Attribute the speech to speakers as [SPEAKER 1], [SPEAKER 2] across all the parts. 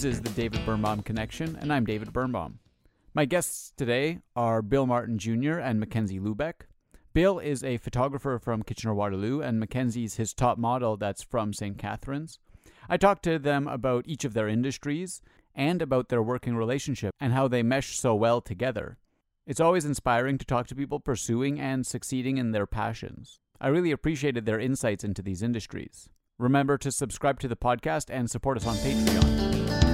[SPEAKER 1] This is the David Birnbaum Connection, and I'm David Birnbaum. My guests today are Bill Martin Jr. and Mackenzie Lubeck. Bill is a photographer from Kitchener Waterloo, and Mackenzie's his top model that's from St. Catharines. I talked to them about each of their industries and about their working relationship and how they mesh so well together. It's always inspiring to talk to people pursuing and succeeding in their passions. I really appreciated their insights into these industries. Remember to subscribe to the podcast and support us on Patreon.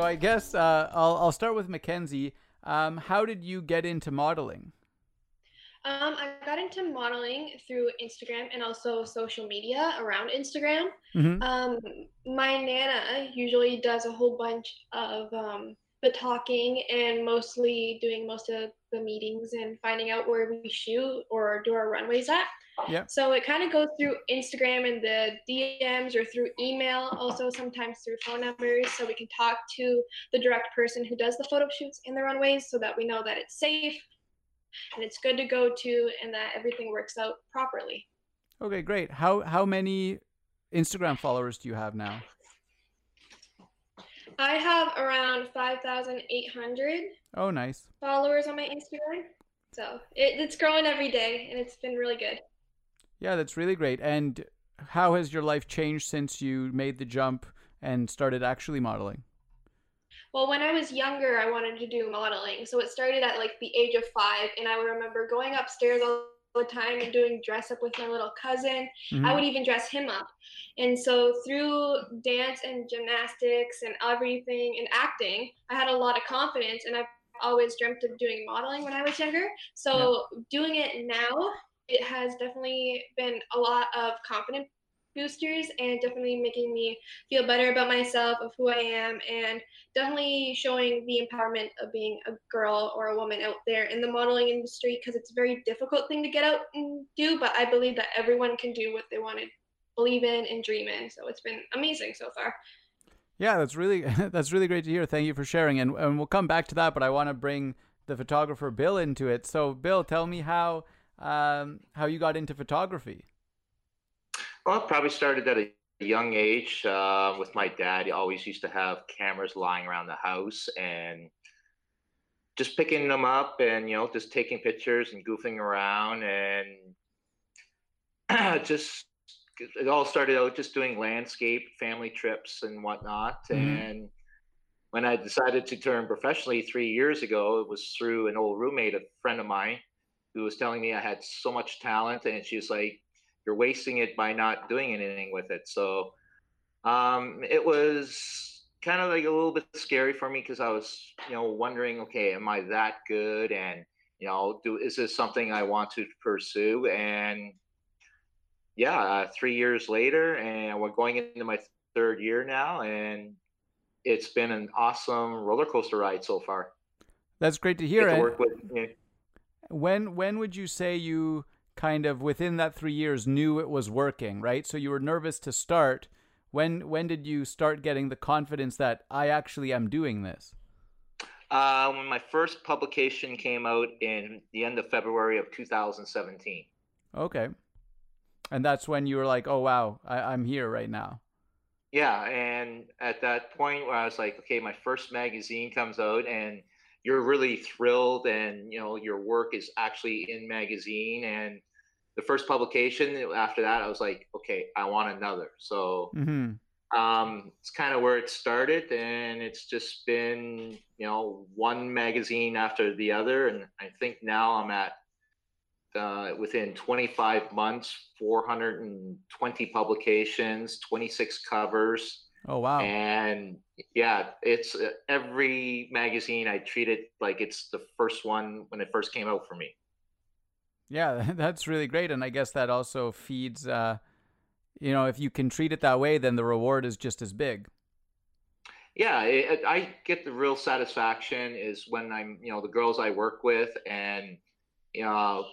[SPEAKER 1] So I guess uh, I'll I'll start with Mackenzie. Um, how did you get into modeling?
[SPEAKER 2] Um, I got into modeling through Instagram and also social media around Instagram.
[SPEAKER 1] Mm-hmm.
[SPEAKER 2] Um, my nana usually does a whole bunch of um, the talking and mostly doing most of the meetings and finding out where we shoot or do our runways at.
[SPEAKER 1] Yeah.
[SPEAKER 2] So it kind of goes through Instagram and the DMs or through email, also sometimes through phone numbers, so we can talk to the direct person who does the photo shoots in the runways so that we know that it's safe and it's good to go to and that everything works out properly.
[SPEAKER 1] Okay, great. How how many Instagram followers do you have now?
[SPEAKER 2] I have around 5,800
[SPEAKER 1] Oh, nice.
[SPEAKER 2] followers on my Instagram. So it, it's growing every day and it's been really good.
[SPEAKER 1] Yeah, that's really great. And how has your life changed since you made the jump and started actually modeling?
[SPEAKER 2] Well, when I was younger, I wanted to do modeling. So it started at like the age of five. And I remember going upstairs all the time and doing dress up with my little cousin.
[SPEAKER 1] Mhm.
[SPEAKER 2] I would even dress him up. And so through dance and gymnastics and everything and acting, I had a lot of confidence and I've always dreamt of doing modeling when I was younger. So doing it now, it has definitely been a lot of confidence boosters and definitely making me feel better about myself of who I am and definitely showing the empowerment of being a girl or a woman out there in the modeling industry because it's a very difficult thing to get out and do but I believe that everyone can do what they want to believe in and dream in so it's been amazing so far
[SPEAKER 1] Yeah, that's really that's really great to hear. Thank you for sharing, and and we'll come back to that. But I want to bring the photographer Bill into it. So, Bill, tell me how um, how you got into photography.
[SPEAKER 3] Well, it probably started at a young age uh, with my dad. He always used to have cameras lying around the house and just picking them up and, you know, just taking pictures and goofing around. And just, it all started out just doing landscape, family trips and whatnot.
[SPEAKER 1] Mhm.
[SPEAKER 3] And when I decided to turn professionally three years ago, it was through an old roommate, a friend of mine, who was telling me I had so much talent. And she was like, you're wasting it by not doing anything with it. So um, it was kind of like a little bit scary for me because I was, you know, wondering, okay, am I that good? And you know, do is this something I want to pursue? And yeah, uh, three years later, and we're going into my third year now, and it's been an awesome roller coaster ride so far.
[SPEAKER 1] That's great to hear.
[SPEAKER 3] to work with, you know,
[SPEAKER 1] when when would you say you kind of within that three years knew it was working? Right. So you were nervous to start. When when did you start getting the confidence that I actually am doing this?
[SPEAKER 3] Uh, when my first publication came out in the end of February of 2017.
[SPEAKER 1] Okay. And that's when you were like, oh, wow, I, I'm here right now.
[SPEAKER 3] Yeah, and at that point where I was like, okay, my first magazine comes out, and you're really thrilled, and you know your work is actually in magazine, and the first publication after that, I was like, okay, I want another. So
[SPEAKER 1] hmm
[SPEAKER 3] um, it's kind of where it started, and it's just been you know one magazine after the other, and I think now I'm at uh, within 25 months, 420 publications, 26 covers,
[SPEAKER 1] Oh, wow.
[SPEAKER 3] and yeah, it's uh, every magazine I treat it like it's the first one when it first came out for me.
[SPEAKER 1] Yeah, that's really great. And I guess that also feeds, uh, you know, if you can treat it that way, then the reward is just as big.
[SPEAKER 3] yeah it, i get the real satisfaction is when i'm you know the girls i work with and you know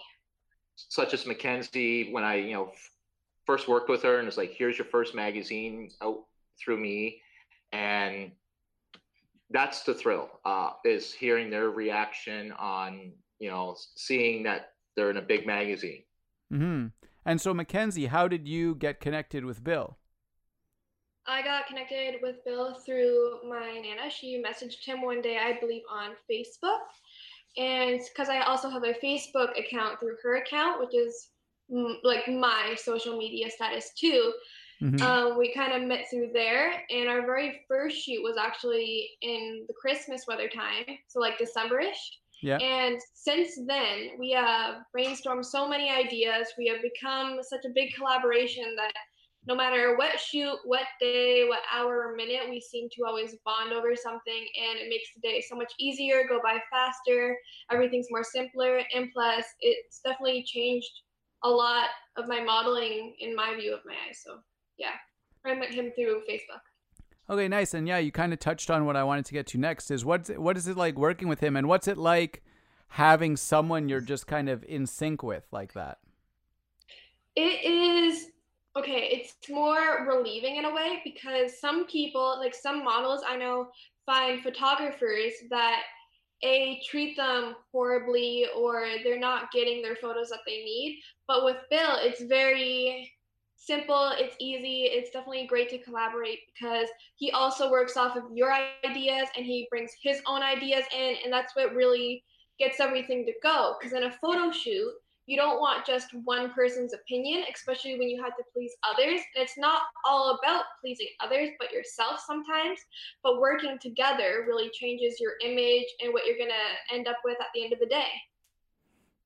[SPEAKER 3] such as mackenzie when i you know f- first worked with her and it's like here's your first magazine out through me and that's the thrill uh, is hearing their reaction on you know, seeing that they're in a big magazine.
[SPEAKER 1] Mm-hmm. And so, Mackenzie, how did you get connected with Bill?
[SPEAKER 2] I got connected with Bill through my nana. She messaged him one day, I believe, on Facebook. And because I also have a Facebook account through her account, which is like my social media status too. Mm-hmm. Um, we kind of met through there, and our very first shoot was actually in the Christmas weather time, so like Decemberish. Yeah. And since then, we have brainstormed so many ideas. We have become such a big collaboration that no matter what shoot, what day, what hour or minute, we seem to always bond over something, and it makes the day so much easier, go by faster. Everything's more simpler, and plus, it's definitely changed a lot of my modeling in my view of my eyes. Yeah, I met him through Facebook.
[SPEAKER 1] Okay, nice. And yeah, you kind of touched on what I wanted to get to next is what's what is it like working with him and what's it like having someone you're just kind of in sync with like that?
[SPEAKER 2] It is okay, it's more relieving in a way because some people, like some models I know find photographers that a treat them horribly or they're not getting their photos that they need. But with Bill, it's very simple, it's easy, it's definitely great to collaborate because he also works off of your ideas and he brings his own ideas in, and that's what really gets everything to go. Because in a photo shoot, you don't want just one person's opinion, especially when you have to please others. And it's not all about pleasing others, but yourself sometimes. But working together really changes your image and what you're going to end up with at the end of the day.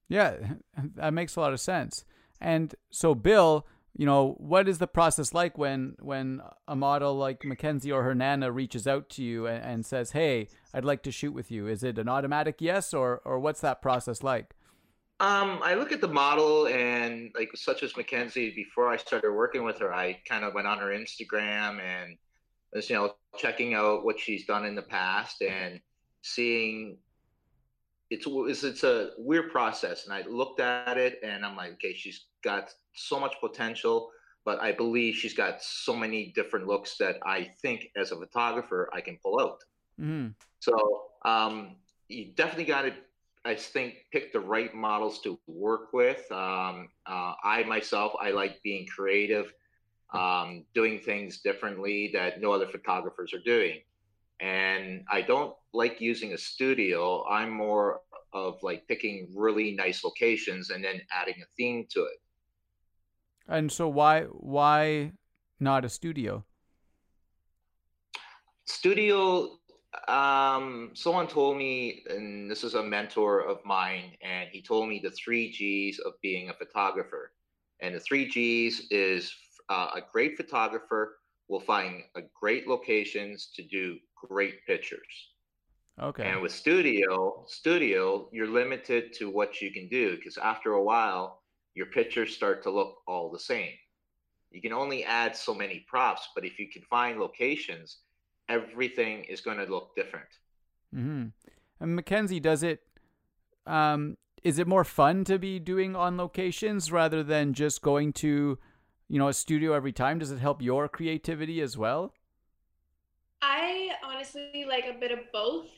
[SPEAKER 1] Yeah, that makes a lot of sense. And so, Bill, you know what is the process like when when a model like Mackenzie or her nana reaches out to you and, and, says, "Hey, I'd like to shoot with you." Is it an automatic yes, or or what's that process like?
[SPEAKER 3] Um, I look at the model and like such as Mackenzie. Before I started working with her, I kind of went on her Instagram and was you know checking out what she's done in the past and seeing it's it's a weird process. And I looked at it and I'm like, okay, she's got so much potential, but I believe she's got so many different looks that I think as a photographer I can pull out. Mm-hmm. So um, you definitely got to, I think, pick the right models to work with. Um, uh, I myself, I like being creative, um, doing things differently that no other photographers are doing. And I don't like using a studio. I'm more of like picking really nice locations and then adding a theme to it.
[SPEAKER 1] And so why why not a studio?
[SPEAKER 3] Studio um someone told me and this is a mentor of mine and he told me the 3 Gs of being a photographer. And the 3 Gs is uh, a great photographer will find a great locations to do great pictures. Okay. And with studio, studio, you're limited to what you can do because after a while, your pictures start to look all the same. You can only add so many props, but if you can find locations, everything is going to look different.
[SPEAKER 1] Mm-hmm. And Mackenzie, does it? Um, is it more fun to be doing on locations rather than just going to, you know, a studio every time? Does it help your creativity as well?
[SPEAKER 2] I honestly like a bit of both.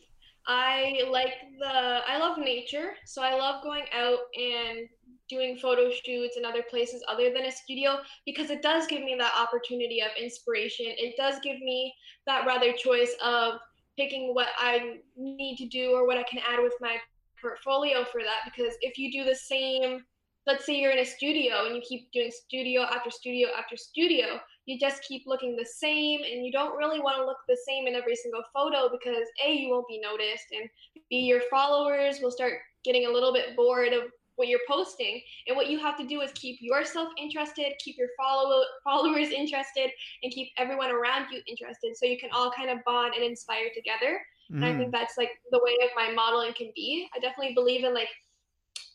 [SPEAKER 2] I like the I love nature, so I love going out and doing photo shoots in other places other than a studio because it does give me that opportunity of inspiration. It does give me that rather choice of picking what I need to do or what I can add with my portfolio for that because if you do the same let's say you're in a studio and you keep doing studio after studio after studio you just keep looking the same and you don't really want to look the same in every single photo because a you won't be noticed and b your followers will start getting a little bit bored of what you're posting and what you have to do is keep yourself interested keep your follow followers interested and keep everyone around you interested so you can all kind of bond and inspire together mm. and i think mm. that's like the way of my modeling can be i definitely believe in like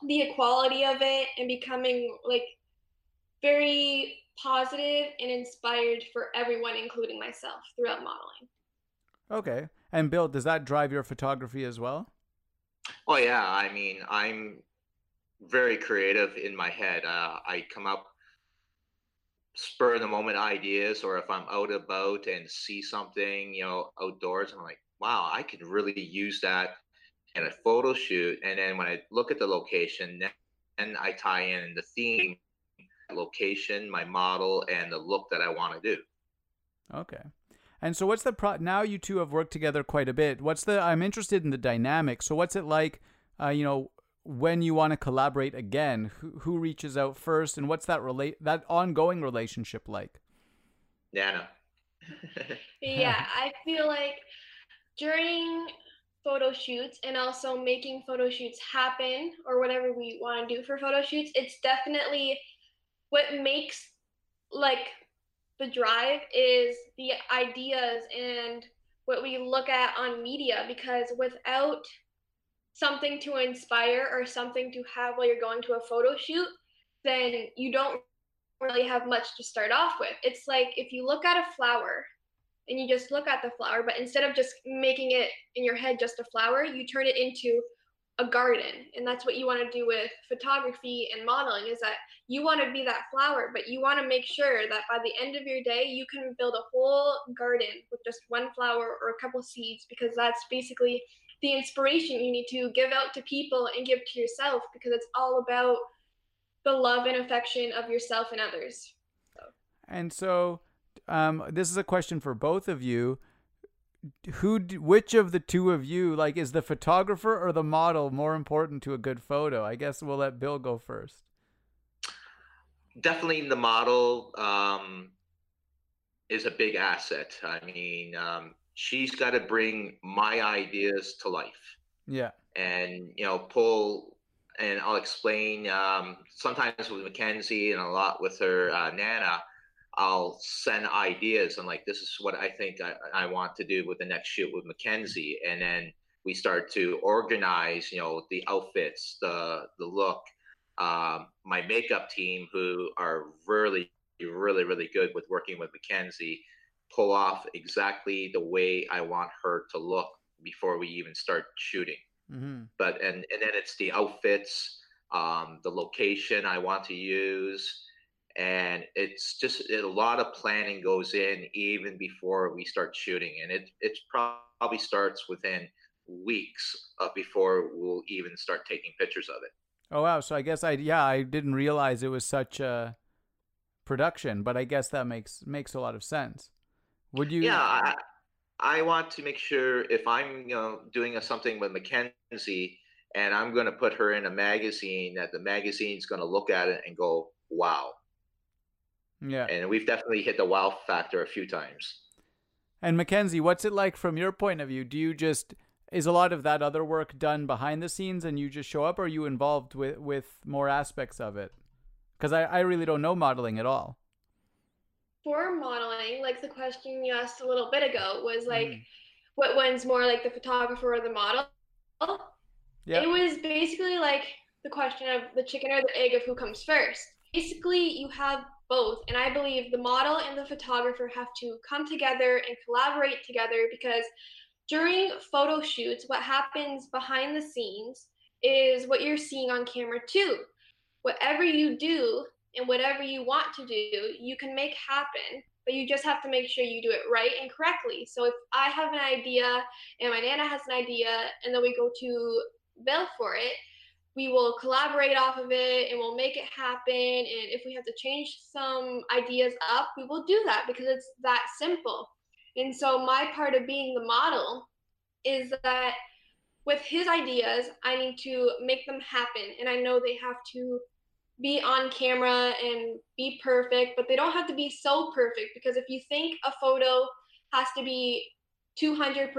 [SPEAKER 2] the equality of it and becoming like very positive and inspired for everyone including myself throughout modeling
[SPEAKER 1] okay and bill does that drive your photography as well
[SPEAKER 3] oh yeah i mean i'm very creative in my head. Uh, I come up spur of the moment ideas, or if I'm out about and see something, you know, outdoors, I'm like, wow, I could really use that in a photo shoot. And then when I look at the location, then I tie in the theme, location, my model, and the look that I want to do.
[SPEAKER 1] Okay. And so, what's the pro? Now you two have worked together quite a bit. What's the? I'm interested in the dynamic. So, what's it like? Uh, you know, when you want to collaborate again, who, who reaches out first, and what's that relate that ongoing relationship like?
[SPEAKER 3] Nana.
[SPEAKER 2] yeah, I feel like during photo shoots and also making photo shoots happen or whatever we want to do for photo shoots, it's definitely what makes like the drive is the ideas and what we look at on media because without something to inspire or something to have while you're going to a photo shoot, then you don't really have much to start off with. It's like if you look at a flower and you just look at the flower, but instead of just making it in your head just a flower, you turn it into a garden. And that's what you want to do with photography and modeling is that you want to be that flower, but you want to make sure that by the end of your day, you can build a whole garden with just one flower or a couple seeds because that's basically the inspiration you need to give out to people and give to yourself because it's all about the love and affection of yourself and others. So.
[SPEAKER 1] And so, um, this is a question for both of you. Who, which of the two of you, like, is the photographer or the model more important to a good photo? I guess we'll let Bill go first.
[SPEAKER 3] Definitely, the model um, is a big asset. I mean, um, she's got to bring my ideas to life.
[SPEAKER 1] Yeah.
[SPEAKER 3] And, you know, pull, and I'll explain um, sometimes with Mackenzie and a lot with her uh, Nana, I'll send ideas and like, this is what I think I, I want to do with the next shoot with Mackenzie. And then we start to organize, you know, the outfits, the, the look, um, my makeup team who are really, really, really good with working with Mackenzie pull off exactly the way I want her to look before we even start shooting. Mm-hmm. But and and then it's the outfits, um, the location I want to use, and it's just it, a lot of planning goes in even before we start shooting, and it it probably starts within weeks uh, before we'll even start taking pictures of it.
[SPEAKER 1] Oh wow! So I guess I yeah I didn't realize it was such a production, but I guess that makes makes a lot of sense. Would you?
[SPEAKER 3] Yeah, I, I want to make sure if I'm you know doing a, something with Mackenzie and I'm going to put her in a magazine that the magazine's going to look at it and go, "Wow."
[SPEAKER 1] Yeah.
[SPEAKER 3] And we've definitely hit the wow factor a few times.
[SPEAKER 1] And Mackenzie, what's it like from your point of view? Do you just is a lot of that other work done behind the scenes and you just show up or are you involved with with more aspects of it? Cuz I I really don't know modeling at all
[SPEAKER 2] for modeling, like the question you asked a little bit ago was like, mm. what one's more like the photographer or the model? Yep. It was basically like the question of the chicken or the egg of who comes first. Basically, you have both, and I believe the model and the photographer have to come together and collaborate together because during photo shoots, what happens behind the scenes is what you're seeing on camera too. Whatever you do, and whatever you want to do, you can make happen, but you just have to make sure you do it right and correctly. So if I have an idea and my Nana has an idea, and then we go to Bill for it, we will collaborate off of it and we'll make it happen. And if we have to change some ideas up, we will do that because it's that simple. And so my part of being the model is that with his ideas, I need to make them happen. And I know they have to be on camera and be perfect, but they don't have to be so perfect because if you think a photo has to be 200%,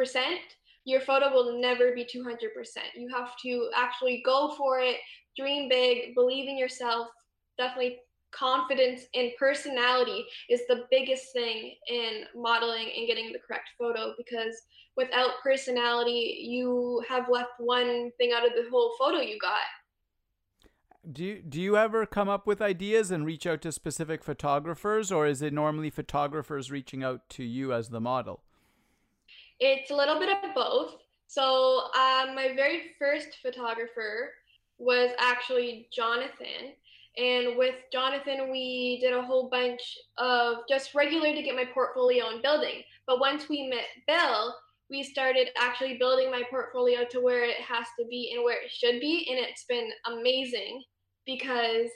[SPEAKER 2] your photo will never be 200%. You have to actually go for it, dream big, believe in yourself. Definitely confidence and personality is the biggest thing in modeling and getting the correct photo because without personality, you have left one thing out of the whole photo you got
[SPEAKER 1] do you, do you ever come up with ideas and reach out to specific photographers or is it normally photographers reaching out to you as the model
[SPEAKER 2] it's a little bit of both so um, my very first photographer was actually jonathan and with jonathan we did a whole bunch of just regular to get my portfolio and building but once we met bill we started actually building my portfolio to where it has to be and where it should be. And it's been amazing because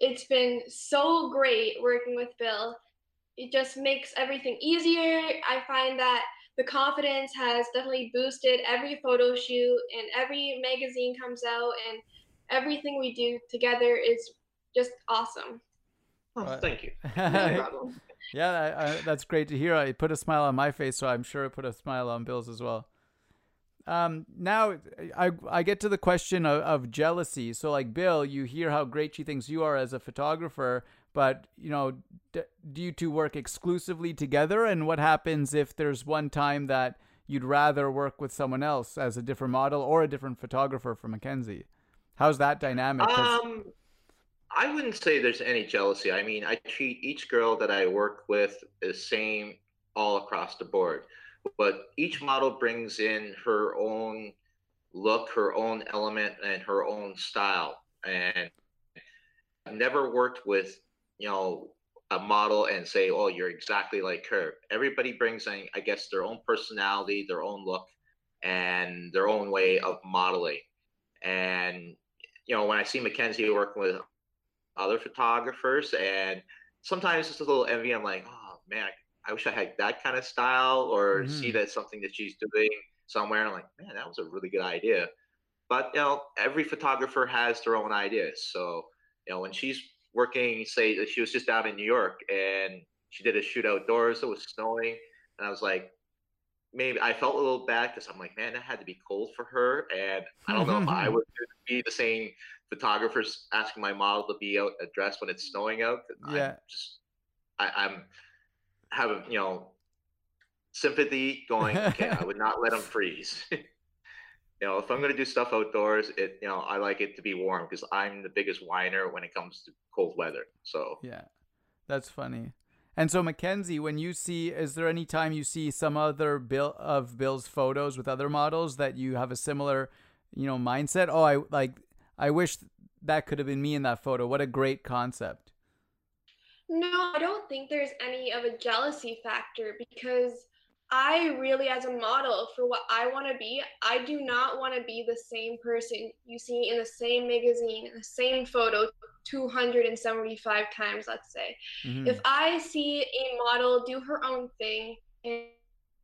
[SPEAKER 2] it's been so great working with Bill. It just makes everything easier. I find that the confidence has definitely boosted every photo shoot and every magazine comes out and everything we do together is just awesome.
[SPEAKER 3] Oh, thank you.
[SPEAKER 2] No
[SPEAKER 1] yeah, I, I, that's great to hear. It put a smile on my face, so I'm sure it put a smile on Bill's as well. Um, now I I get to the question of, of jealousy. So like Bill, you hear how great she thinks you are as a photographer, but you know, d- do you two work exclusively together? And what happens if there's one time that you'd rather work with someone else as a different model or a different photographer for Mackenzie? How's that dynamic?
[SPEAKER 3] Um, I wouldn't say there's any jealousy. I mean, I treat each girl that I work with the same all across the board. But each model brings in her own look, her own element, and her own style. And I've never worked with, you know, a model and say, oh, you're exactly like her. Everybody brings in, I guess, their own personality, their own look, and their own way of modeling. And, you know, when I see Mackenzie working with other photographers, and sometimes it's a little envy. I'm like, oh man, I wish I had that kind of style, or mm-hmm. see that something that she's doing somewhere. And I'm like, man, that was a really good idea. But you know, every photographer has their own ideas. So you know, when she's working, say she was just out in New York and she did a shoot outdoors. It was snowing, and I was like, maybe I felt a little bad because I'm like, man, that had to be cold for her, and I don't know if I mm-hmm. would be the same photographers asking my model to be out dressed when it's snowing out.
[SPEAKER 1] Yeah.
[SPEAKER 3] I'm just I, I'm have you know sympathy going. Okay, I would not let them freeze. you know, if I'm going to do stuff outdoors, it you know I like it to be warm because I'm the biggest whiner when it comes to cold weather. So
[SPEAKER 1] yeah, that's funny. And so Mackenzie, when you see, is there any time you see some other Bill of Bill's photos with other models that you have a similar, you know, mindset? Oh, I like I wish that could have been me in that photo. What a great concept.
[SPEAKER 2] No, I don't think there's any of a jealousy factor because I really, as a model for what I want to be, I do not want to be the same person you see in the same magazine, in the same photo 275 times, let's say. Mm-hmm. If I see a model do her own thing and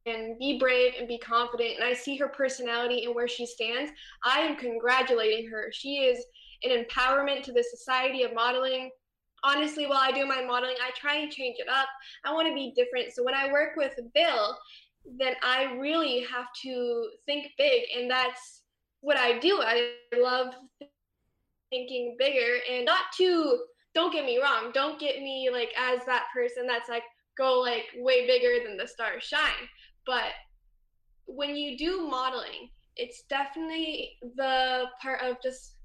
[SPEAKER 2] and be brave and be confident and i see her personality and where she stands i am congratulating her she is an empowerment to the society of modeling honestly while i do my modeling i try and change it up. I want to be different. So when i work with bill then i really have to think big and that's what i do. I love thinking bigger and not to don't get me wrong don't get me like as that person that's like go like way bigger than the stars shine. But when you do modeling, it's definitely the part of just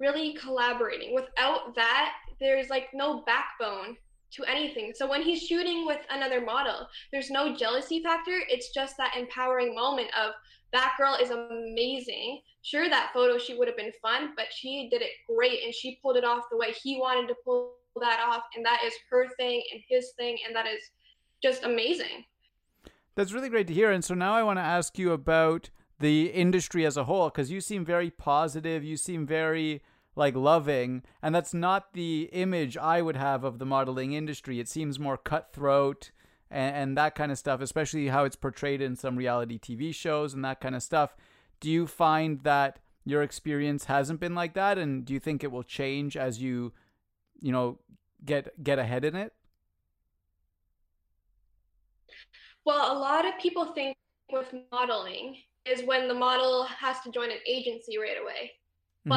[SPEAKER 2] really collaborating. Without that, there's like no backbone to anything. So when he's shooting with another model, there's no jealousy factor. It's just that empowering moment of that girl is amazing. Sure, that photo shoot would have been fun, but she did it great and she pulled it off the way he wanted to pull that off. And that is her thing and his thing. And that is just amazing.
[SPEAKER 1] That's really great to hear. And so now I want to ask you about the industry as a whole because you seem very positive. You seem very like loving, and that's not the image I would have of the modeling industry. It seems more cutthroat and, and that kind of stuff, especially how it's portrayed in some reality TV shows and that kind of stuff. Do you find that your experience hasn't been like that, and do you think it will change as you, you know, get get ahead in it?
[SPEAKER 2] Well, a lot of people think with modeling is when the model has to join an agency right away. Mm-hmm.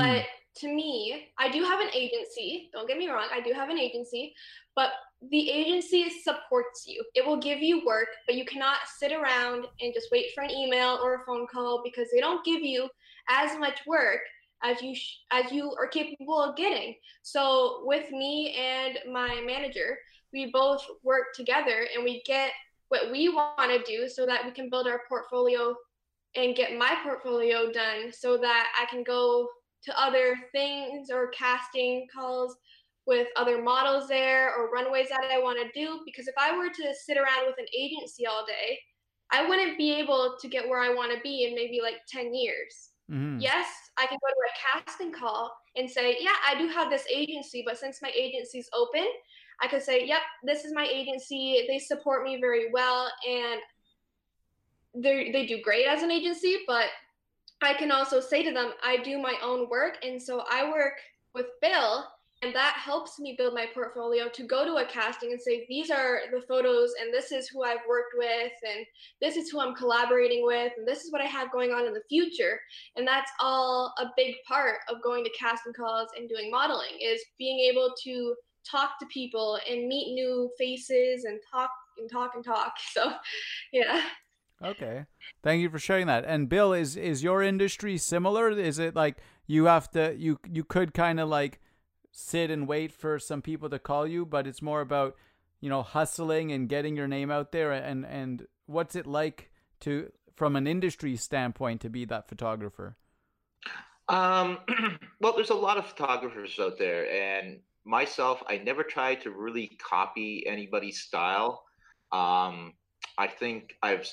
[SPEAKER 2] To me, I do have an agency. Don't get me wrong, I do have an agency, but the agency supports you. It will give you work, but you cannot sit around and just wait for an email or a phone call because they don't give you as much work as you sh- as you are capable of getting. So with me and my manager, we both work together and we get what we want to do so that we can build our portfolio and get my portfolio done so that I can go to other things or casting calls with other models there or runways that I want to do. Because if I were to sit around with an agency all day, I wouldn't be able to get where I want to be in maybe like 10 years. Mm-hmm. Yes, I can go to a casting call and say, yeah, I do have this agency, but since my agency's open, I could say, yep, this is my agency. They support me very well and they they do great as an agency, but I can also say to them, I do my own work. And so I work with Bill and that helps me build my portfolio to go to a casting and say these are the photos and this is who i've worked with and this is who i'm collaborating with and this is what i have going on in the future and that's all a big part of going to casting calls and doing modeling is being able to talk to people and meet new faces and talk and talk and talk so yeah
[SPEAKER 1] okay. Thank you for sharing that. And bill is is your industry similar? Is it like you have to you you could kind of like sit and wait for some people to call you, but it's more about you know hustling and getting your name out there and and what's it like to from an industry standpoint to be that photographer?
[SPEAKER 3] Um, well there's a lot of photographers out there and myself i never try to really copy anybody's style. Um, i think i've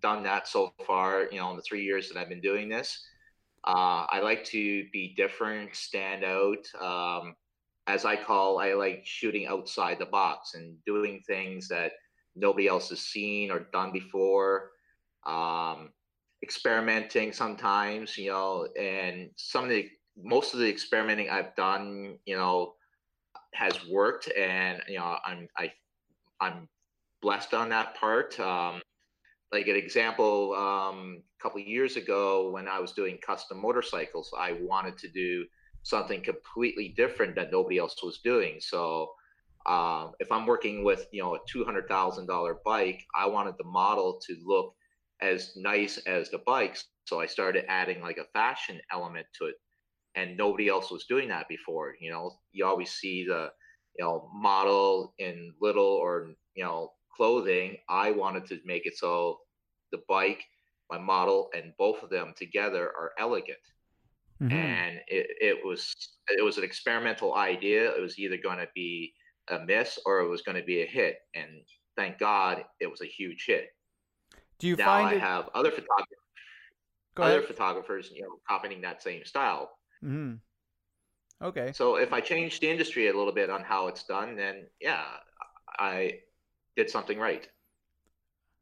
[SPEAKER 3] done that so far you know in the three years that i've been doing this uh, i like to be different stand out um, as I call, I like shooting outside the box and doing things that nobody else has seen or done before. Um, experimenting sometimes, you know, and some of the most of the experimenting I've done, you know, has worked, and you know, I'm I I'm blessed on that part. Um, like an example, um, a couple years ago when I was doing custom motorcycles, I wanted to do something completely different that nobody else was doing. So um, if I'm working with you know a two hundred thousand dollar bike, I wanted the model to look as nice as the bikes. So I started adding like a fashion element to it, and nobody else was doing that before. You know, you always see the you know model in little or you know clothing. I wanted to make it so the bike, my model, and both of them together are elegant. Mm-hmm. And it, it was it was an experimental idea. It was either going to be a miss or it was going to be a hit. And thank God it was a huge hit.
[SPEAKER 1] Do you
[SPEAKER 3] now
[SPEAKER 1] find
[SPEAKER 3] I
[SPEAKER 1] it...
[SPEAKER 3] have other photographers, other photographers, you know, copying that same style.
[SPEAKER 1] Mm-hmm. Okay.
[SPEAKER 3] So if I change the industry a little bit on how it's done, then yeah, I did something right.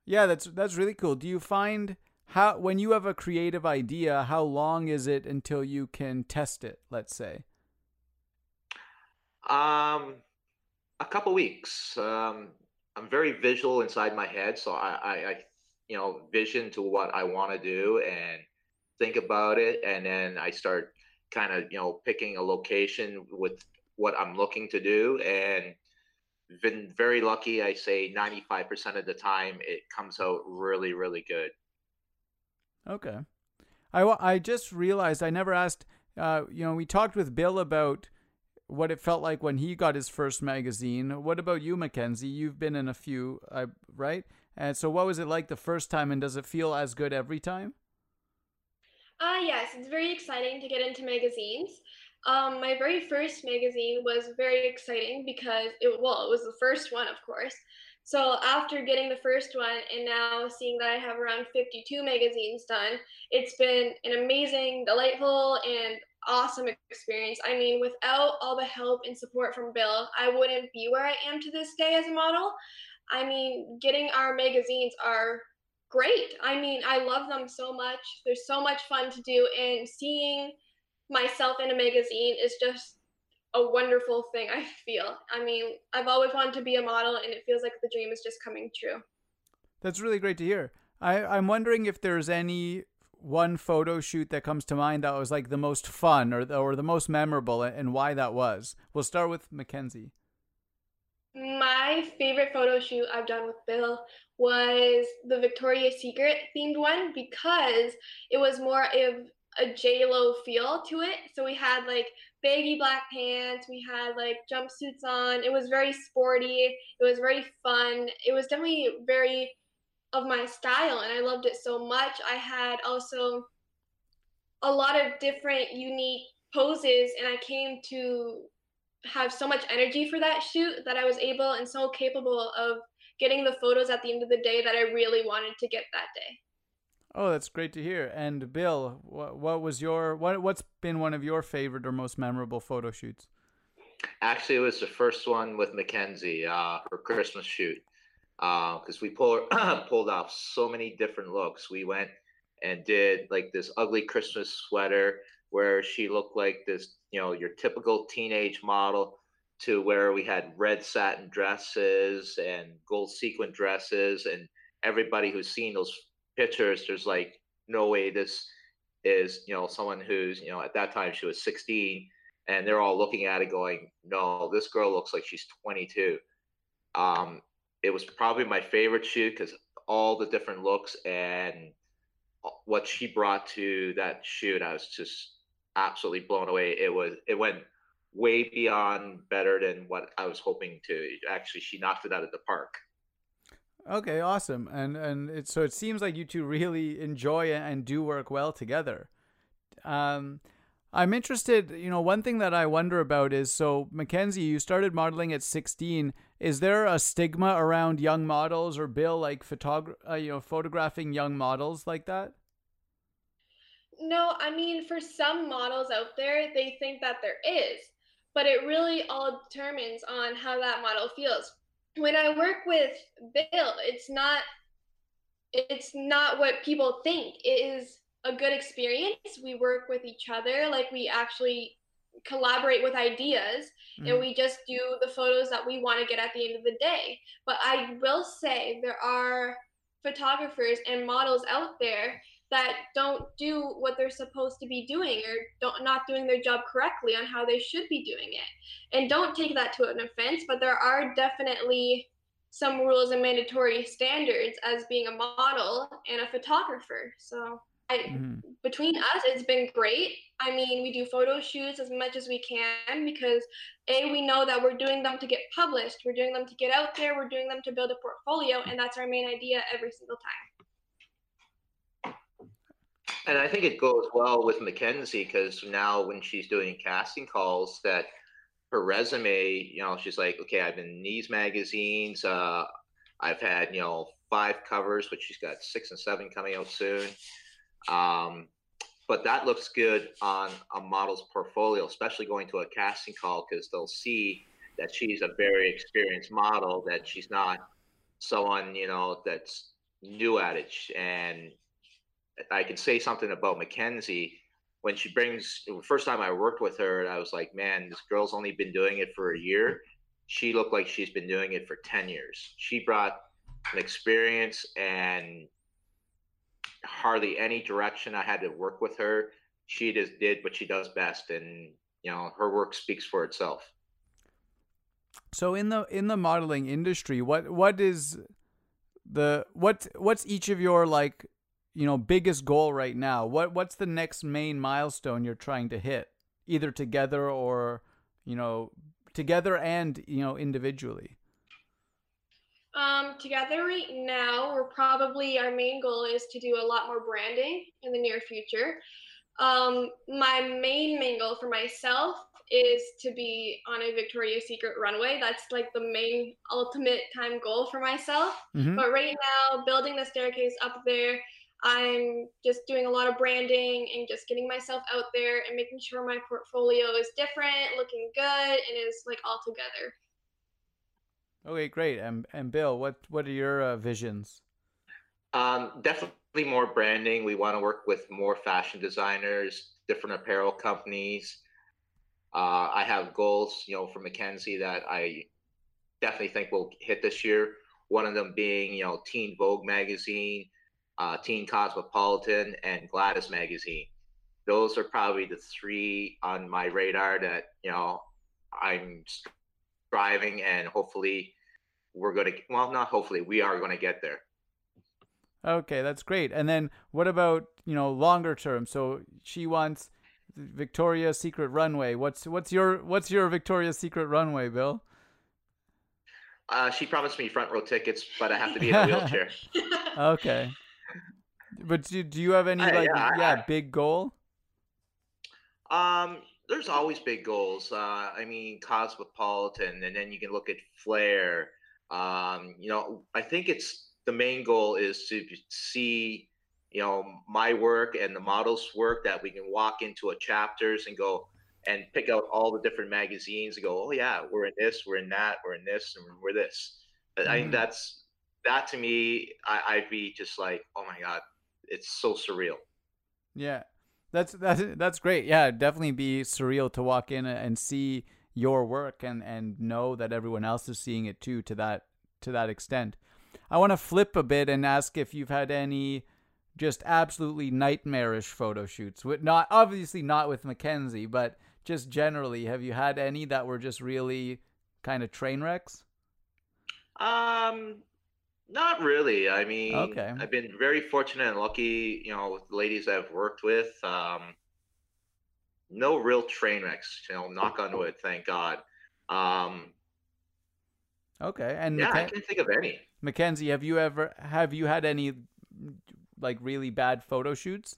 [SPEAKER 1] Yeah, that's that's really cool. Do you find how when you have a creative idea, how long is it until you can test it? Let's say.
[SPEAKER 3] Um, a couple weeks. Um, I'm very visual inside my head, so I, I, I you know, vision to what I want to do and think about it, and then I start kind of, you know, picking a location with what I'm looking to do, and been very lucky. I say 95% of the time, it comes out really, really good.
[SPEAKER 1] Okay. I, I just realized I never asked, uh, you know, we talked with Bill about what it felt like when he got his first magazine. What about you, Mackenzie? You've been in a few, uh, right? And so what was it like the first time and does it feel as good every time?
[SPEAKER 2] Uh, yes, it's very exciting to get into magazines. Um, my very first magazine was very exciting because it, well, it was the first one, of course. So after getting the first one and now seeing that I have around 52 magazines done, it's been an amazing, delightful, and awesome experience. I mean, without all the help and support from Bill, I wouldn't be where I am to this day as a model. I mean, getting our magazines are great. I mean, I love them so much. They're so much fun to do, and seeing myself in a magazine is just a wonderful thing i feel. I mean i've always wanted to be a model and it feels like the dream is just coming true.
[SPEAKER 1] That's really great to hear. I, i'm wondering if there's any one photo shoot that comes to mind that was like the most fun or the, or the most memorable and why that was. We'll start with mackenzie.
[SPEAKER 2] My favorite photo shoot I've done with Bill was the Victoria's Secret themed one because it was more of a J Lo feel to it. So we had like baggy black pants. We had like jumpsuits on. It was very sporty. It was very fun. It was definitely very of my style and I loved it so much. I had also a lot of different unique poses and I came to have so much energy for that shoot that I was able and so capable of getting the photos at the end of the day that I really wanted to get that day.
[SPEAKER 1] Oh, that's great to hear. And Bill, what, what was your what what's been one of your favorite or most memorable photo shoots?
[SPEAKER 3] Actually, it was the first one with Mackenzie, uh, her Christmas shoot, because uh, we pulled pulled off so many different looks. We went and did like this ugly Christmas sweater where she looked like this, you know, your typical teenage model, to where we had red satin dresses and gold sequin dresses, and everybody who's seen those pictures, there's like no way this is, you know, someone who's, you know, at that time she was 16 and they're all looking at it going, no, this girl looks like she's 22. Um, it was probably my favorite shoot because all the different looks and what she brought to that shoot, I was just absolutely blown away. It was, it went way beyond better than what I was hoping to. Actually, she knocked it out of the park.
[SPEAKER 1] Okay, awesome. And and it, so it seems like you two really enjoy and do work well together. Um, I'm interested, you know, one thing that I wonder about is so Mackenzie, you started modeling at 16. Is there a stigma around young models or Bill like photog- uh, you know, photographing young models like that?
[SPEAKER 2] No, I mean for some models out there, they think that there is, but it really all determines on how that model feels when I work with Bill, it's not it's not what people think. It is a good experience. We work with each other, like we actually collaborate with ideas mm-hmm. and we just do the photos that we want to get at the end of the day. But I will say there are photographers and models out there that don't do what they're supposed to be doing or don't not doing their job correctly on how they should be doing it. And don't take that to an offense, but there are definitely some rules and mandatory standards as being a model and a photographer. So I, mm-hmm. between us, it's been great. I mean, we do photo shoots as much as we can because a we know that we're doing them to get published, we're doing them to get out there, we're doing them to build a portfolio, and that's our main idea every single time.
[SPEAKER 3] And I think it goes well with Mackenzie because now when she's doing casting calls, that her resume, you know, she's like, okay, I've been in these magazines. Uh, I've had, you know, five covers, but she's got six and seven coming out soon. Um, but that looks good on a model's portfolio, especially going to a casting call because they'll see that she's a very experienced model, that she's not someone, you know, that's new at it. And I can say something about Mackenzie when she brings the first time I worked with her, I was like, man, this girl's only been doing it for a year. She looked like she's been doing it for 10 years. She brought an experience and hardly any direction I had to work with her. She just did what she does best and you know, her work speaks for itself.
[SPEAKER 1] So in the in the modeling industry, what what is the what what's each of your like you know biggest goal right now what what's the next main milestone you're trying to hit either together or you know together and you know individually
[SPEAKER 2] um together right now we're probably our main goal is to do a lot more branding in the near future um my main main goal for myself is to be on a Victoria's Secret runway. That's like the main ultimate time goal for myself. Mm-hmm. But right now, building the staircase up there, I'm just doing a lot of branding and just getting myself out there and making sure my portfolio is different, looking good, and is like all together.
[SPEAKER 1] Okay, great. And and Bill, what what are your uh, visions?
[SPEAKER 3] Um, definitely more branding. We want to work with more fashion designers, different apparel companies. Uh, I have goals, you know, for Mackenzie that I definitely think will hit this year. One of them being, you know, Teen Vogue magazine uh, Teen Cosmopolitan, and Gladys Magazine. Those are probably the three on my radar that you know I'm striving, and hopefully we're going to. Well, not hopefully, we are going to get there.
[SPEAKER 1] Okay, that's great. And then what about you know longer term? So she wants Victoria's Secret runway. What's what's your what's your Victoria's Secret runway, Bill?
[SPEAKER 3] Uh, she promised me front row tickets, but I have to be in a wheelchair.
[SPEAKER 1] okay. But do, do you have any like yeah, yeah big goal?
[SPEAKER 3] Um, there's always big goals. Uh, I mean, Cosmopolitan, and then you can look at Flair. Um, you know, I think it's the main goal is to see, you know, my work and the models' work that we can walk into a chapters and go and pick out all the different magazines and go, oh yeah, we're in this, we're in that, we're in this, and we're this. Mm-hmm. I think mm-hmm. that's that to me. I, I'd be just like, oh my god, it's so surreal.
[SPEAKER 1] Yeah, that's that's that's great. Yeah, definitely be surreal to walk in and see your work and and know that everyone else is seeing it too to that to that extent. I want to flip a bit and ask if you've had any just absolutely nightmarish photo shoots. With not obviously not with Mackenzie, but just generally, have you had any that were just really kind of train wrecks?
[SPEAKER 3] Um, not really. I mean, okay. I've been very fortunate and lucky, you know, with the ladies I've worked with. Um, no real train wrecks, you know, knock on wood, thank God. Um,
[SPEAKER 1] okay. And
[SPEAKER 3] yeah, I can't think of any.
[SPEAKER 1] Mackenzie, have you ever, have you had any like really bad photo shoots?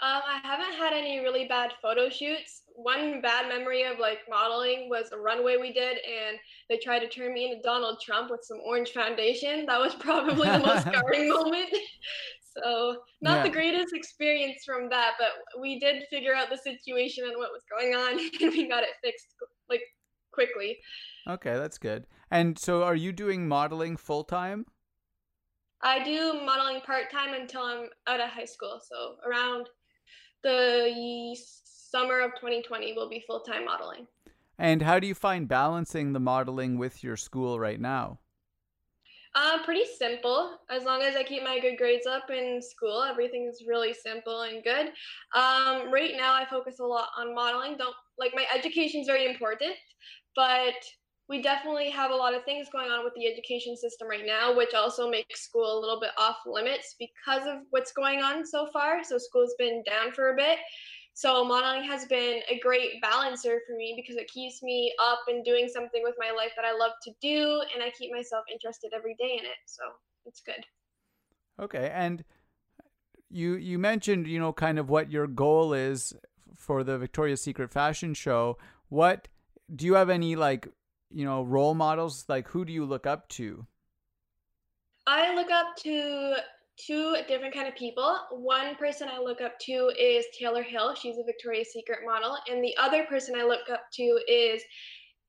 [SPEAKER 2] Um, I haven't had any really bad photo shoots. One bad memory of like modeling was a runway we did, and they tried to turn me into Donald Trump with some orange foundation. That was probably the most scarring moment. so not yeah. the greatest experience from that, but we did figure out the situation and what was going on, and we got it fixed like quickly.
[SPEAKER 1] Okay, that's good. And so, are you doing modeling full time?
[SPEAKER 2] I do modeling part time until I'm out of high school. So around the summer of 2020 will be full time modeling.
[SPEAKER 1] And how do you find balancing the modeling with your school right now?
[SPEAKER 2] Uh, pretty simple. As long as I keep my good grades up in school, everything is really simple and good. Um, right now, I focus a lot on modeling. Don't like my education is very important, but we definitely have a lot of things going on with the education system right now, which also makes school a little bit off limits because of what's going on so far. So school's been down for a bit. So modeling has been a great balancer for me because it keeps me up and doing something with my life that I love to do, and I keep myself interested every day in it. So it's good.
[SPEAKER 1] Okay, and you you mentioned you know kind of what your goal is for the Victoria's Secret fashion show. What do you have any like you know role models like who do you look up to?
[SPEAKER 2] I look up to two different kind of people. One person i look up to is taylor hill. She's a victoria's secret model. And the other person i look up to is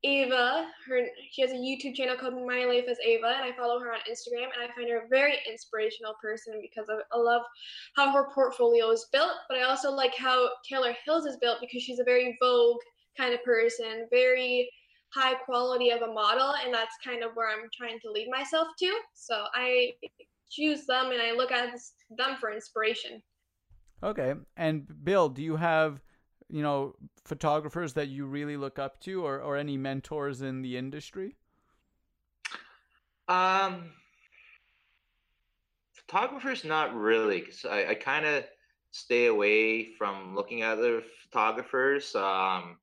[SPEAKER 2] ava. Her she has a youtube channel called my life as ava and i follow her on instagram and i find her a very inspirational person because I, I love how her portfolio is built but i also like how taylor hills is built because she's a very vogue kind of person very high quality of a model and that's kind of where i'm trying to lead myself to. So i choose them and i look at them for inspiration.
[SPEAKER 1] Okay and bill do you have you know photographers that you really look up to or, or any mentors in the industry?
[SPEAKER 3] Um photographers not really because i, I kind of stay away from looking at other photographers. Um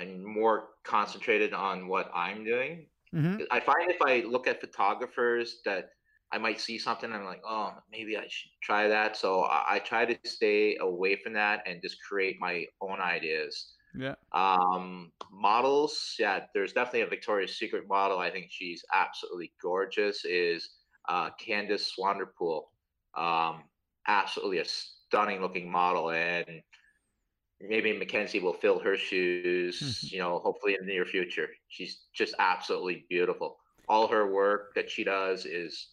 [SPEAKER 3] I'm more concentrated on what I'm doing. Mm-hmm. I find if I look at photographers that I might see something, I'm like, oh, maybe I should try that. So I, I try to stay away from that and just create my own ideas.
[SPEAKER 1] Yeah.
[SPEAKER 3] Um, models, yeah, there's definitely a Victoria's Secret model. I think she's absolutely gorgeous. Is uh, Candice Swanepoel. Um, absolutely a stunning looking model, and maybe Mackenzie will fill her shoes, mm-hmm. you know, hopefully in the near future. She's just absolutely beautiful. All her work that she does is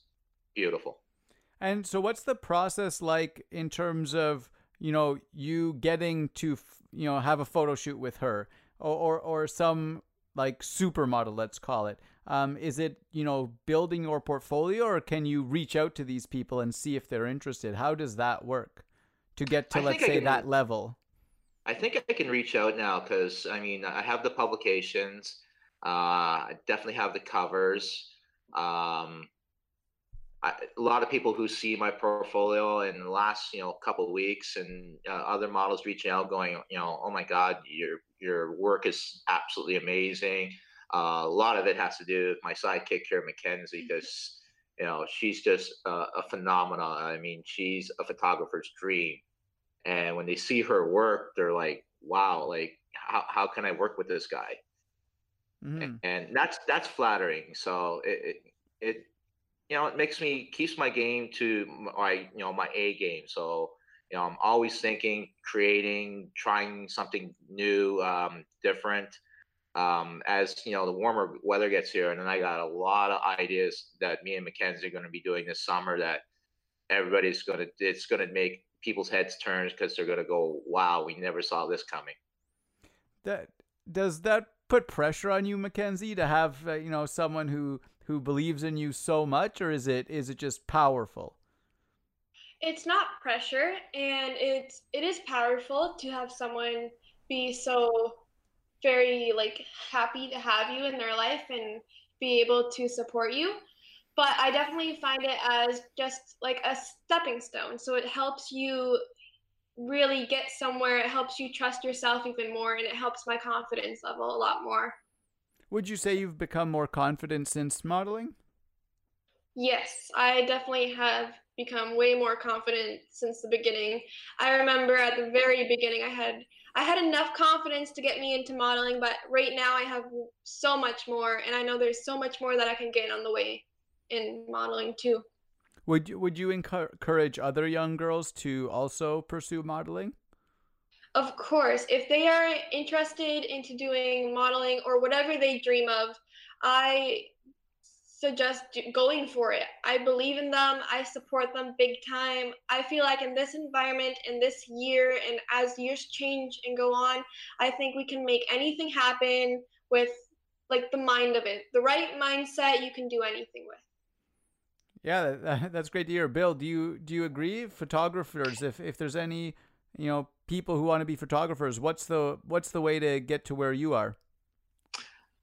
[SPEAKER 3] beautiful.
[SPEAKER 1] And so what's the process like in terms of, you know, you getting to, you know, have a photo shoot with her or or, or some like supermodel, let's call it. Um, is it, you know, building your portfolio or can you reach out to these people and see if they're interested? How does that work to get to, I let's say, that level?
[SPEAKER 3] I think I can reach out now because I mean I have the publications. Uh, I definitely have the covers. Um, I, a lot of people who see my portfolio in the last you know couple weeks and uh, other models reaching out going you know oh my god your your work is absolutely amazing uh, a lot of it has to do with my sidekick here mackenzie because you know she's just uh, a phenomenon i mean she's a photographer's dream and when they see her work they're like wow like how, how can i work with this guy mm-hmm. and, and, that's that's flattering so it, it, it you know it makes me keeps my game to my you know my A game. So you know I'm always thinking, creating, trying something new, um, different. Um, as you know, the warmer weather gets here, and then I got a lot of ideas that me and Mackenzie are going to be doing this summer. That everybody's going to it's going to make people's heads turn because they're going to go, "Wow, we never saw this coming."
[SPEAKER 1] That does that put pressure on you, Mackenzie, to have uh, you know someone who who believes in you so much, or is it is it just powerful?
[SPEAKER 2] It's not pressure, and it's it is powerful to have someone be so very like happy to have you in their life and be able to support you. But I definitely find it as just like a stepping stone. So it helps you really get somewhere. It helps you trust yourself even more, and it helps my confidence level a lot more.
[SPEAKER 1] Would you say you've become more confident since modeling?
[SPEAKER 2] Yes, I definitely have become way more confident since the beginning. I remember at the very beginning I had I had enough confidence to get me into modeling, but right now I have so much more and I know there's so much more that I can gain on the way in modeling too.
[SPEAKER 1] Would you, would you encourage other young girls to also pursue modeling?
[SPEAKER 2] Of course, if they are interested into doing modeling or whatever they dream of, I suggest going for it. I believe in them. I support them big time. I feel like in this environment, in this year, and as years change and go on, I think we can make anything happen with like the mind of it. The right mindset, you can do anything with.
[SPEAKER 1] Yeah, that's great to hear. Bill, do you do you agree? Photographers, if if there's any you know people who want to be photographers, what's the what's the way to get to where you are?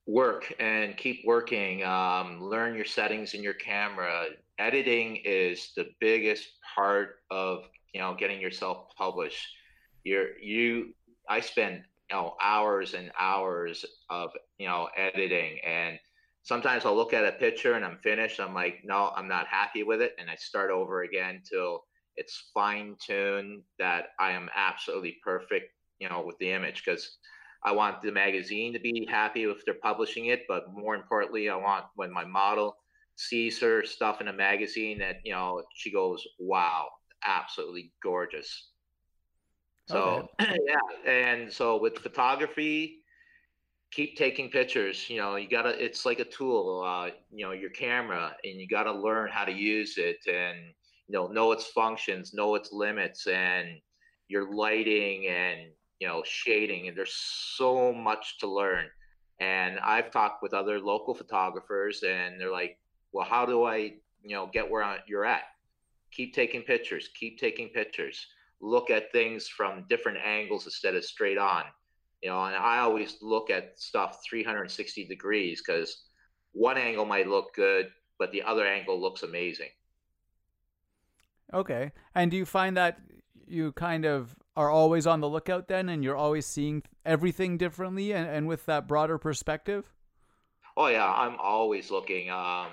[SPEAKER 3] Work and keep working. Um, learn your settings in your camera. Editing is the biggest part of you know getting yourself published. You're you. I spend you know hours and hours of you know editing and sometimes I'll look at a picture and I'm finished. I'm like, no, I'm not happy with it. And I start over again till it's fine tuned that I am absolutely perfect, you know, with the image because I want the magazine to be happy if they're publishing it. But more importantly, I want when my model sees her stuff in a magazine that, you know, she goes, wow, absolutely gorgeous. So, okay. yeah. And so with photography, keep taking pictures you know you gotta it's like a tool uh, you know your camera and you gotta learn how to use it and you know know its functions know its limits and your lighting and you know shading and there's so much to learn. And i've talked with other local photographers and they're like well how do i you know get where you're at? Keep taking pictures keep taking pictures. Look at things from different angles instead of straight on you know and i always look at stuff 360 degrees because one angle might look good but the other angle looks amazing.
[SPEAKER 1] Okay and do you find that you kind of are always on the lookout then and you're always seeing everything differently and, and with that broader perspective?
[SPEAKER 3] Oh yeah i'm always looking um,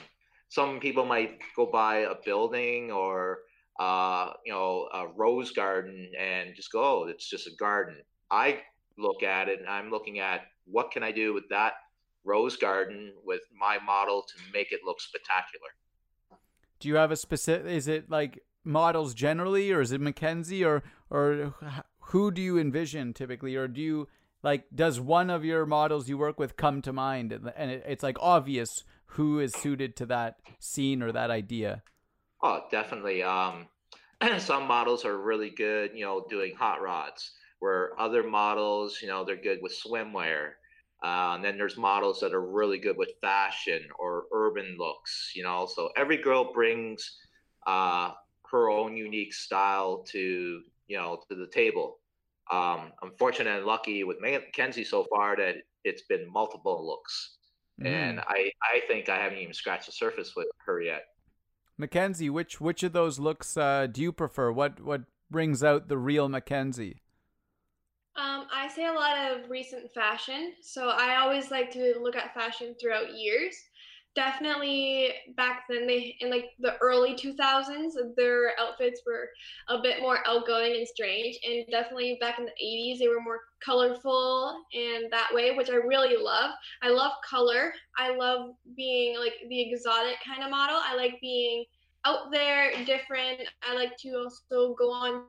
[SPEAKER 3] some people might go by a building or uh, you know a rose garden and just go oh it's just a garden. I look at it and I'm looking at what can I do with that rose garden with my model to make it look spectacular.
[SPEAKER 1] Do you have a specific is it like models generally or is it Mackenzie or or who do you envision typically? Or do you like does one of your models you work with come to mind and it's like obvious who is suited to that scene or that idea?
[SPEAKER 3] Oh definitely um some models are really good you know doing hot rods where other models, you know, they're good with swimwear. Uh, and then there's models that are really good with fashion or urban looks, you know. So every girl brings uh, her own unique style to, you know, to the table. Um, I'm fortunate and lucky with Mackenzie so far that it's been multiple looks. Mm. And I, I think I haven't even scratched the surface with her yet.
[SPEAKER 1] Mackenzie, which which of those looks uh, do you prefer? What what brings out the real Mackenzie?
[SPEAKER 2] Um, I say a lot of recent fashion. So I always like to look at fashion throughout years. definitely back then they in like the early 2000s their outfits were a bit more outgoing and strange and definitely back in the 80s they were more colorful and that way which i really love i love color i love being like the exotic kind of model i like being out there different i like to also go on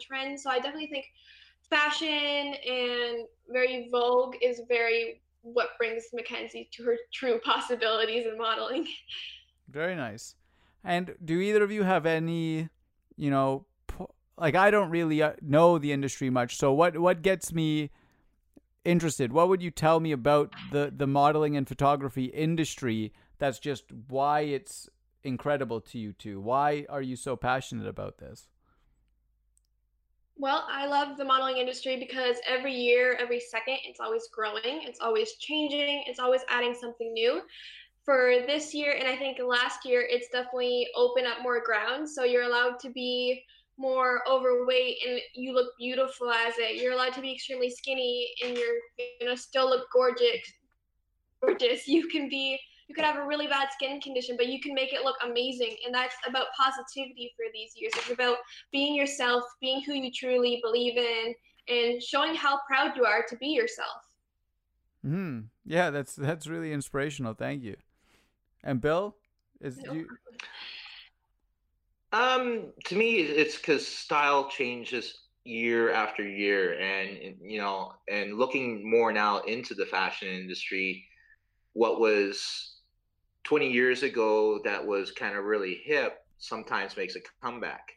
[SPEAKER 2] trends so i definitely think fashion and very vogue is very what brings Mackenzie to her true possibilities in modeling.
[SPEAKER 1] Very nice. And do either of you have any, you know, like I don't really uh, know the industry much. So what what gets me interested? What would you tell me about the the modeling and photography industry that's just why it's incredible to you two? Why are you so passionate about this?
[SPEAKER 2] Well, I love the modeling industry because every year, every second, it's always growing, it's always changing, it's always adding something new. For this year, and I think last year, it's definitely opened up more ground. So you're allowed to be more overweight and you look beautiful as it. You're allowed to be extremely skinny and you're gonna still look gorgeous. Gorgeous. You can be you could have a really bad skin condition, but you can make it look amazing. And that's about positivity for these years. It's about being yourself, being who you truly believe in, and showing how proud you are to be yourself.
[SPEAKER 1] Hmm. Yeah, that's that's really inspirational. Thank you. And Bill, is no. you?
[SPEAKER 3] Um, to me, it's because style changes year after year, and you know, and looking more now into the fashion industry, what was 20 years ago that was kind of really hip sometimes makes a comeback.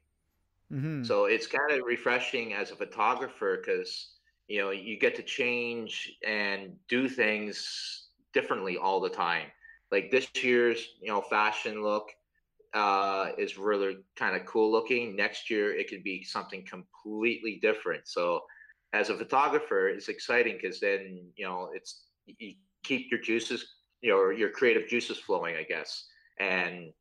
[SPEAKER 3] Mm-hmm. So it's kind of refreshing as a photographer because you know you get to change and do things differently all the time. Like this year's you know fashion look uh, is really kind of cool looking. Next year it could be something completely different. So as a photographer, it's exciting because then you know it's you keep your juices your your creative juices flowing, I guess, and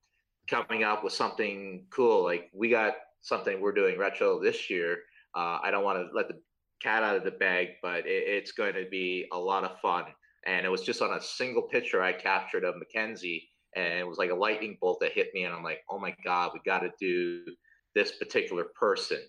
[SPEAKER 3] coming up with something cool. Like we got something we're doing retro this year. Uh, I don't want to let the cat out of the bag, but it, it's going to be a lot of fun. And it was just on a single picture I captured of Mackenzie, and it was like a lightning bolt that hit me, and I'm like, oh my god, we got to do this particular person.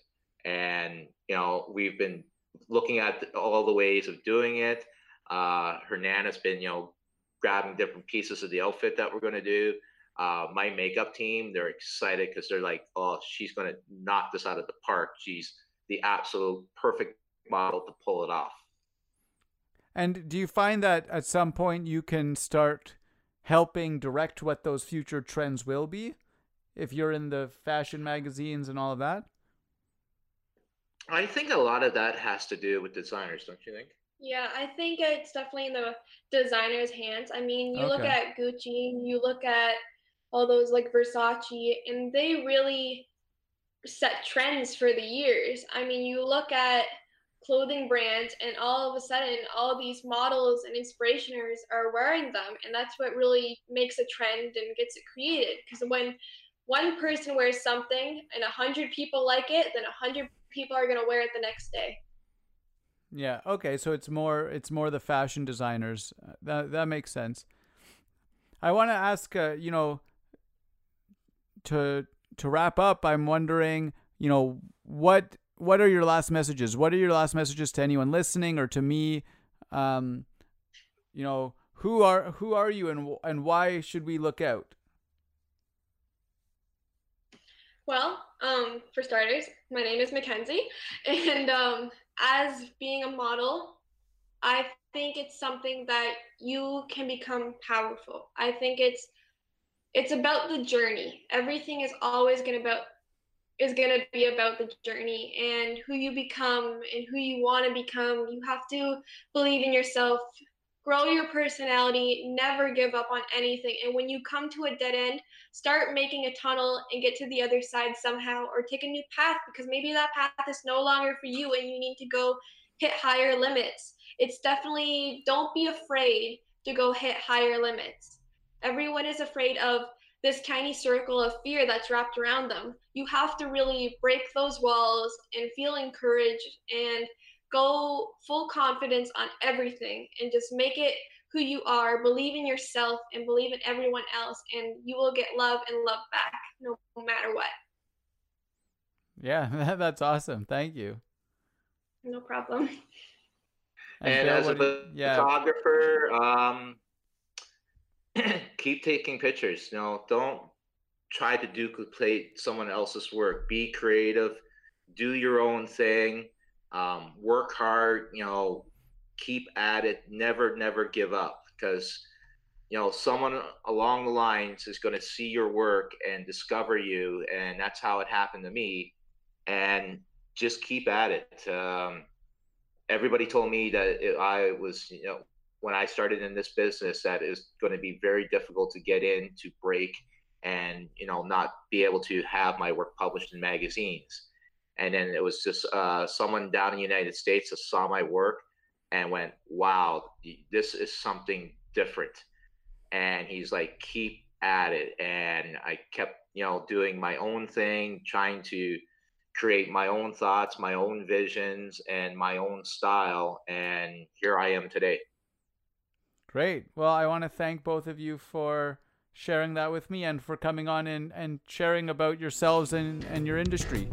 [SPEAKER 3] And you know, we've been looking at all the ways of doing it. Uh, Hernan has been, you know, grabbing different pieces of the outfit that we're going to do. Uh, my makeup team, they're excited because they're like, oh, she's going to knock this out of the park. She's the absolute perfect model to pull it off.
[SPEAKER 1] And do you find that at some point you can start helping direct what those future trends will be if you're in the fashion magazines and all of that?
[SPEAKER 3] I think a lot of that has to do with designers, don't you think?
[SPEAKER 2] Yeah, I think it's definitely in the designer's hands. I mean, you okay. look at Gucci, you look at all those like Versace, and they really set trends for the years. I mean, you look at clothing brands, and all of a sudden, all these models and inspirationers are wearing them, and that's what really makes a trend and gets it created. Because when one person wears something and a hundred people like it, then a hundred people are gonna wear it the next day.
[SPEAKER 1] Yeah. Okay. So it's more it's more the fashion designers. Uh, that that makes sense. I want to ask. Uh, you know, to to wrap up, I'm wondering. You know what what are your last messages? What are your last messages to anyone listening or to me? Um, you know who are who are you and and why should we look out?
[SPEAKER 2] Well, um, for starters, my name is Mackenzie, and um, as being a model, I think it's something that you can become powerful. I think it's it's about the journey. Everything is always going about is going to be about the journey and who you become and who you want to become. You have to believe in yourself, grow your personality, never give up on anything. And when you come to a dead end, start making a tunnel and get to the other side somehow or take a new path because maybe that path is no longer for you and you need to go hit higher limits. It's definitely don't be afraid to go hit higher limits. Everyone is afraid of this tiny circle of fear that's wrapped around them. You have to really break those walls and feel encouraged and go full confidence on everything and just make it who you are, believe in yourself, and believe in everyone else, and you will get love and love back no matter what.
[SPEAKER 1] Yeah, that's awesome. Thank you.
[SPEAKER 2] No problem.
[SPEAKER 3] And, and Bill, as a yeah. photographer, um, keep taking pictures. You know, don't try to duplicate someone else's work. Be creative. Do your own thing. Um, work hard. You know, keep at it. Never, never give up because you know someone along the lines is going to see your work and discover you and that's how it happened to me and just keep at it um, everybody told me that it, i was you know when i started in this business that that is going to be very difficult to get in to break and you know not be able to have my work published in magazines and then it was just uh, someone down in the united states that saw my work and went wow this is something different. And he's like keep at it. And i kept you know doing my own thing trying to create my own thoughts my own visions and my own style and here i am today.
[SPEAKER 1] Great. Well i want to thank both of you for sharing that with me and for coming on and, and sharing about yourselves and, and your industry